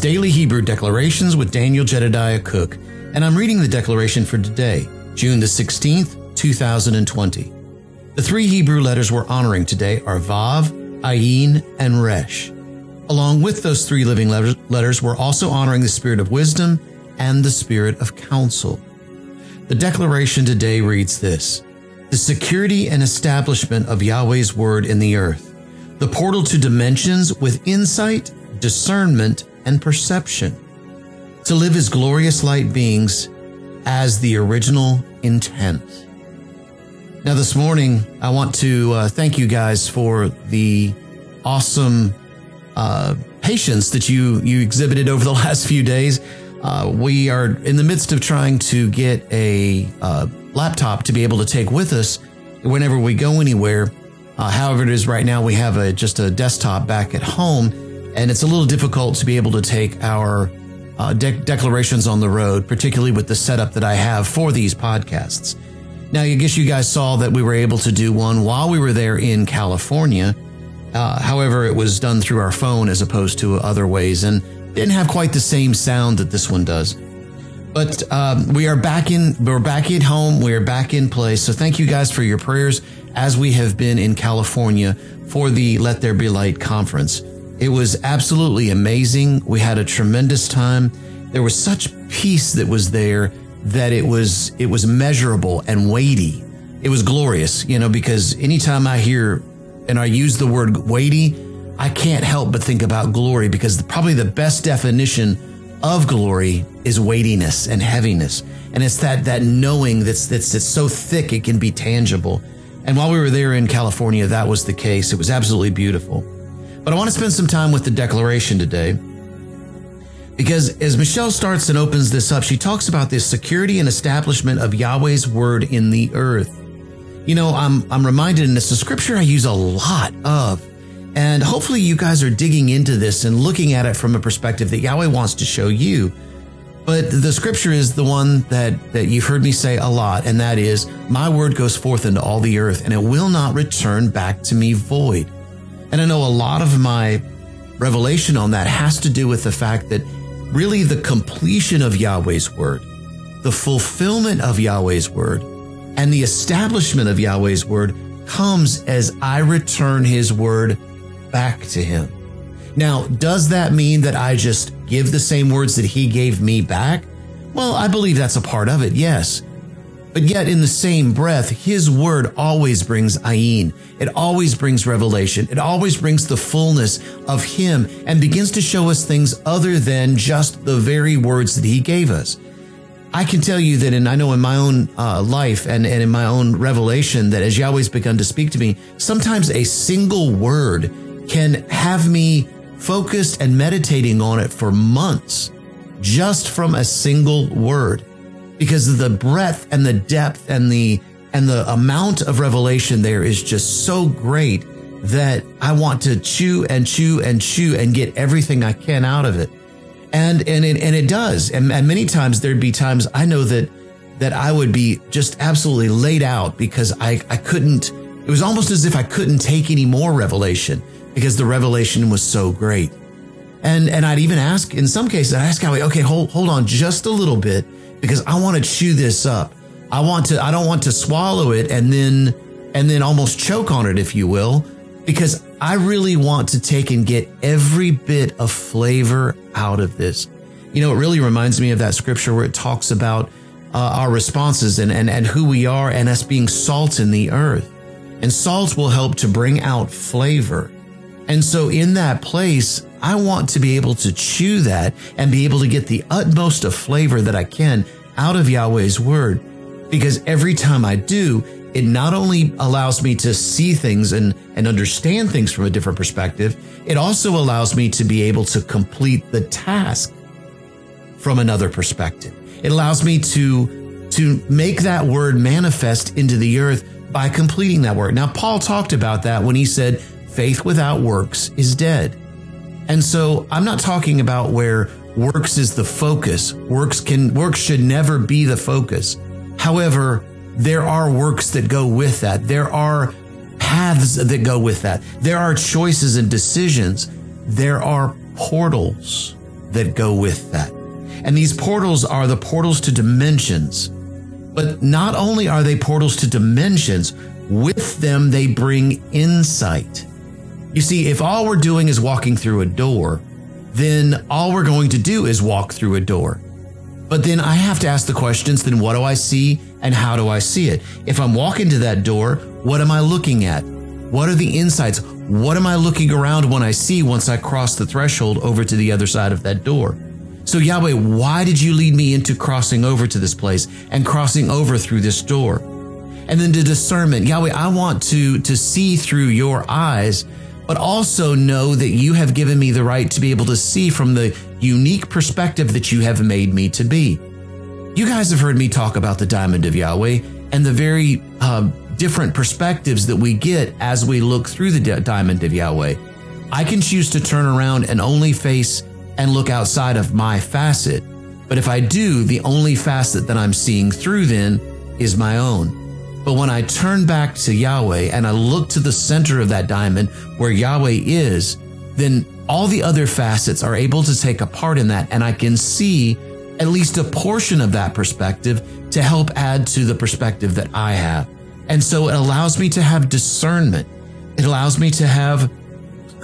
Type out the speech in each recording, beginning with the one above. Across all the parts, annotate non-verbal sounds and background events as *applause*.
Daily Hebrew Declarations with Daniel Jedediah Cook, and I'm reading the declaration for today, June the 16th, 2020. The three Hebrew letters we're honoring today are Vav, Ayin, and Resh. Along with those three living letters, we're also honoring the spirit of wisdom and the spirit of counsel. The declaration today reads this The security and establishment of Yahweh's word in the earth, the portal to dimensions with insight, discernment, and perception, to live as glorious light beings as the original intent. Now, this morning, I want to uh, thank you guys for the awesome uh, patience that you you exhibited over the *laughs* last few days. Uh, we are in the midst of trying to get a uh, laptop to be able to take with us whenever we go anywhere. Uh, however, it is right now, we have a just a desktop back at home, and it's a little difficult to be able to take our uh, de- declarations on the road, particularly with the setup that I have for these podcasts. Now, I guess you guys saw that we were able to do one while we were there in California. Uh, however, it was done through our phone as opposed to other ways. And didn't have quite the same sound that this one does. But um, we are back in. We're back at home. We are back in place. So thank you guys for your prayers as we have been in California for the Let There Be Light conference. It was absolutely amazing. We had a tremendous time. There was such peace that was there that it was it was measurable and weighty. It was glorious, you know, because anytime I hear and I use the word weighty, I can't help but think about glory because probably the best definition of glory is weightiness and heaviness. And it's that, that knowing that's, that's, that's so thick it can be tangible. And while we were there in California, that was the case. It was absolutely beautiful. But I want to spend some time with the declaration today. Because as Michelle starts and opens this up, she talks about this security and establishment of Yahweh's word in the earth. You know, I'm, I'm reminded, and it's a scripture I use a lot of and hopefully you guys are digging into this and looking at it from a perspective that Yahweh wants to show you. But the scripture is the one that, that you've heard me say a lot, and that is, My word goes forth into all the earth, and it will not return back to me void. And I know a lot of my revelation on that has to do with the fact that really the completion of Yahweh's word, the fulfillment of Yahweh's word, and the establishment of Yahweh's word comes as I return his word back to him. Now, does that mean that I just give the same words that he gave me back? Well, I believe that's a part of it, yes. But yet, in the same breath, his word always brings ayin. It always brings revelation. It always brings the fullness of him and begins to show us things other than just the very words that he gave us. I can tell you that, and I know in my own uh, life and, and in my own revelation, that as Yahweh's begun to speak to me, sometimes a single word can have me focused and meditating on it for months just from a single word because the breadth and the depth and the and the amount of revelation there is just so great that I want to chew and chew and chew and get everything I can out of it. And and it, and it does. And, and many times there'd be times I know that that I would be just absolutely laid out because I I couldn't it was almost as if I couldn't take any more revelation because the revelation was so great. And and I'd even ask in some cases I'd ask Howie, okay, hold hold on just a little bit because I want to chew this up. I want to I don't want to swallow it and then and then almost choke on it if you will because I really want to take and get every bit of flavor out of this. You know, it really reminds me of that scripture where it talks about uh, our responses and, and, and who we are and us being salt in the earth. And salt will help to bring out flavor. And so in that place, I want to be able to chew that and be able to get the utmost of flavor that I can out of Yahweh's word. Because every time I do, it not only allows me to see things and, and understand things from a different perspective, it also allows me to be able to complete the task from another perspective. It allows me to, to make that word manifest into the earth by completing that word. Now, Paul talked about that when he said, faith without works is dead. And so I'm not talking about where works is the focus. Works can, works should never be the focus. However, there are works that go with that. There are paths that go with that. There are choices and decisions. There are portals that go with that. And these portals are the portals to dimensions. But not only are they portals to dimensions, with them they bring insight. You see, if all we're doing is walking through a door, then all we're going to do is walk through a door. But then I have to ask the questions then what do I see and how do I see it? If I'm walking to that door, what am I looking at? What are the insights? What am I looking around when I see once I cross the threshold over to the other side of that door? So, Yahweh, why did you lead me into crossing over to this place and crossing over through this door? And then the discernment, Yahweh, I want to, to see through your eyes but also know that you have given me the right to be able to see from the unique perspective that you have made me to be. You guys have heard me talk about the diamond of Yahweh and the very uh, different perspectives that we get as we look through the diamond of Yahweh. I can choose to turn around and only face and look outside of my facet. But if I do, the only facet that I'm seeing through then is my own. But when I turn back to Yahweh and I look to the center of that diamond where Yahweh is, then all the other facets are able to take a part in that. And I can see at least a portion of that perspective to help add to the perspective that I have. And so it allows me to have discernment. It allows me to have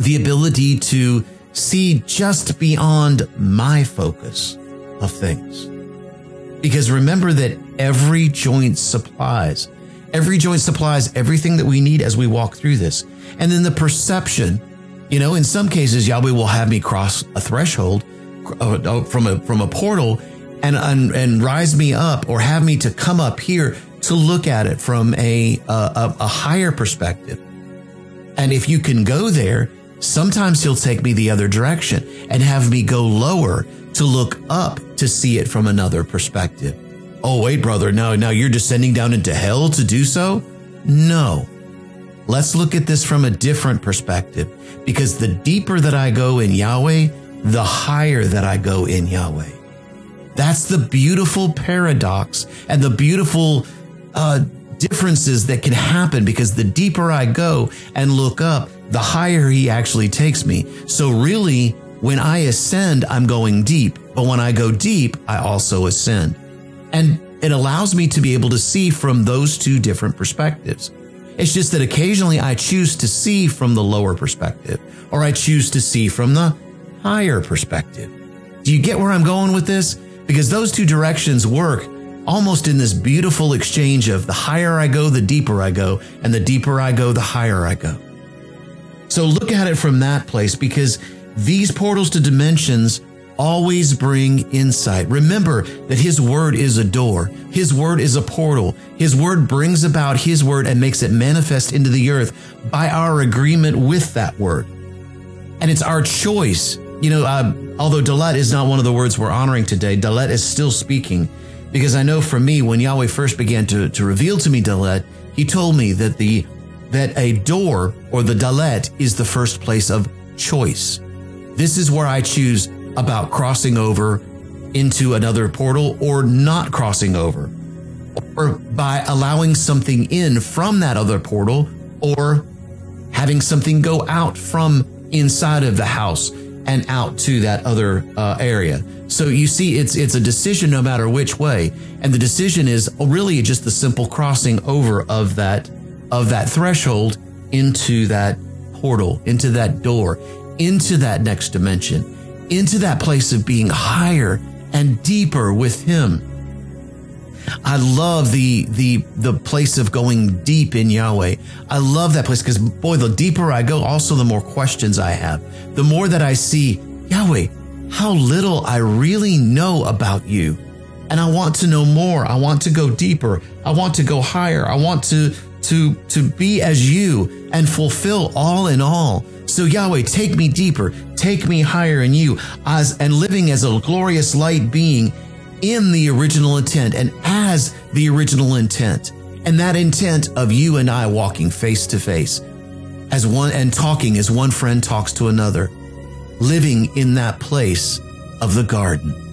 the ability to see just beyond my focus of things. Because remember that every joint supplies. Every joint supplies everything that we need as we walk through this. And then the perception, you know, in some cases, Yahweh will have me cross a threshold uh, uh, from a, from a portal and, and, and rise me up or have me to come up here to look at it from a, a, a higher perspective. And if you can go there, sometimes he'll take me the other direction and have me go lower to look up to see it from another perspective. Oh, wait, brother, now, now you're descending down into hell to do so? No. Let's look at this from a different perspective because the deeper that I go in Yahweh, the higher that I go in Yahweh. That's the beautiful paradox and the beautiful uh, differences that can happen because the deeper I go and look up, the higher he actually takes me. So really, when I ascend, I'm going deep, but when I go deep, I also ascend. And it allows me to be able to see from those two different perspectives. It's just that occasionally I choose to see from the lower perspective, or I choose to see from the higher perspective. Do you get where I'm going with this? Because those two directions work almost in this beautiful exchange of the higher I go, the deeper I go, and the deeper I go, the higher I go. So look at it from that place because these portals to dimensions always bring insight. Remember that His Word is a door. His Word is a portal. His Word brings about His Word and makes it manifest into the earth by our agreement with that Word. And it's our choice. You know, uh, although Dalet is not one of the words we're honoring today, Dalet is still speaking because I know for me, when Yahweh first began to, to reveal to me Dalet, He told me that the that a door or the Dalet is the first place of choice. This is where I choose about crossing over into another portal or not crossing over, or by allowing something in from that other portal, or having something go out from inside of the house and out to that other uh, area. So you see, it's it's a decision no matter which way, and the decision is really just the simple crossing over of that of that threshold into that portal, into that door, into that next dimension into that place of being higher and deeper with him. I love the the the place of going deep in Yahweh. I love that place because boy, the deeper I go, also the more questions I have. The more that I see, Yahweh, how little I really know about you. And I want to know more. I want to go deeper. I want to go higher. I want to to to be as you and fulfill all in all. So Yahweh, take me deeper, take me higher in you, as and living as a glorious light being in the original intent and as the original intent. And that intent of you and I walking face to face as one and talking as one friend talks to another, living in that place of the garden.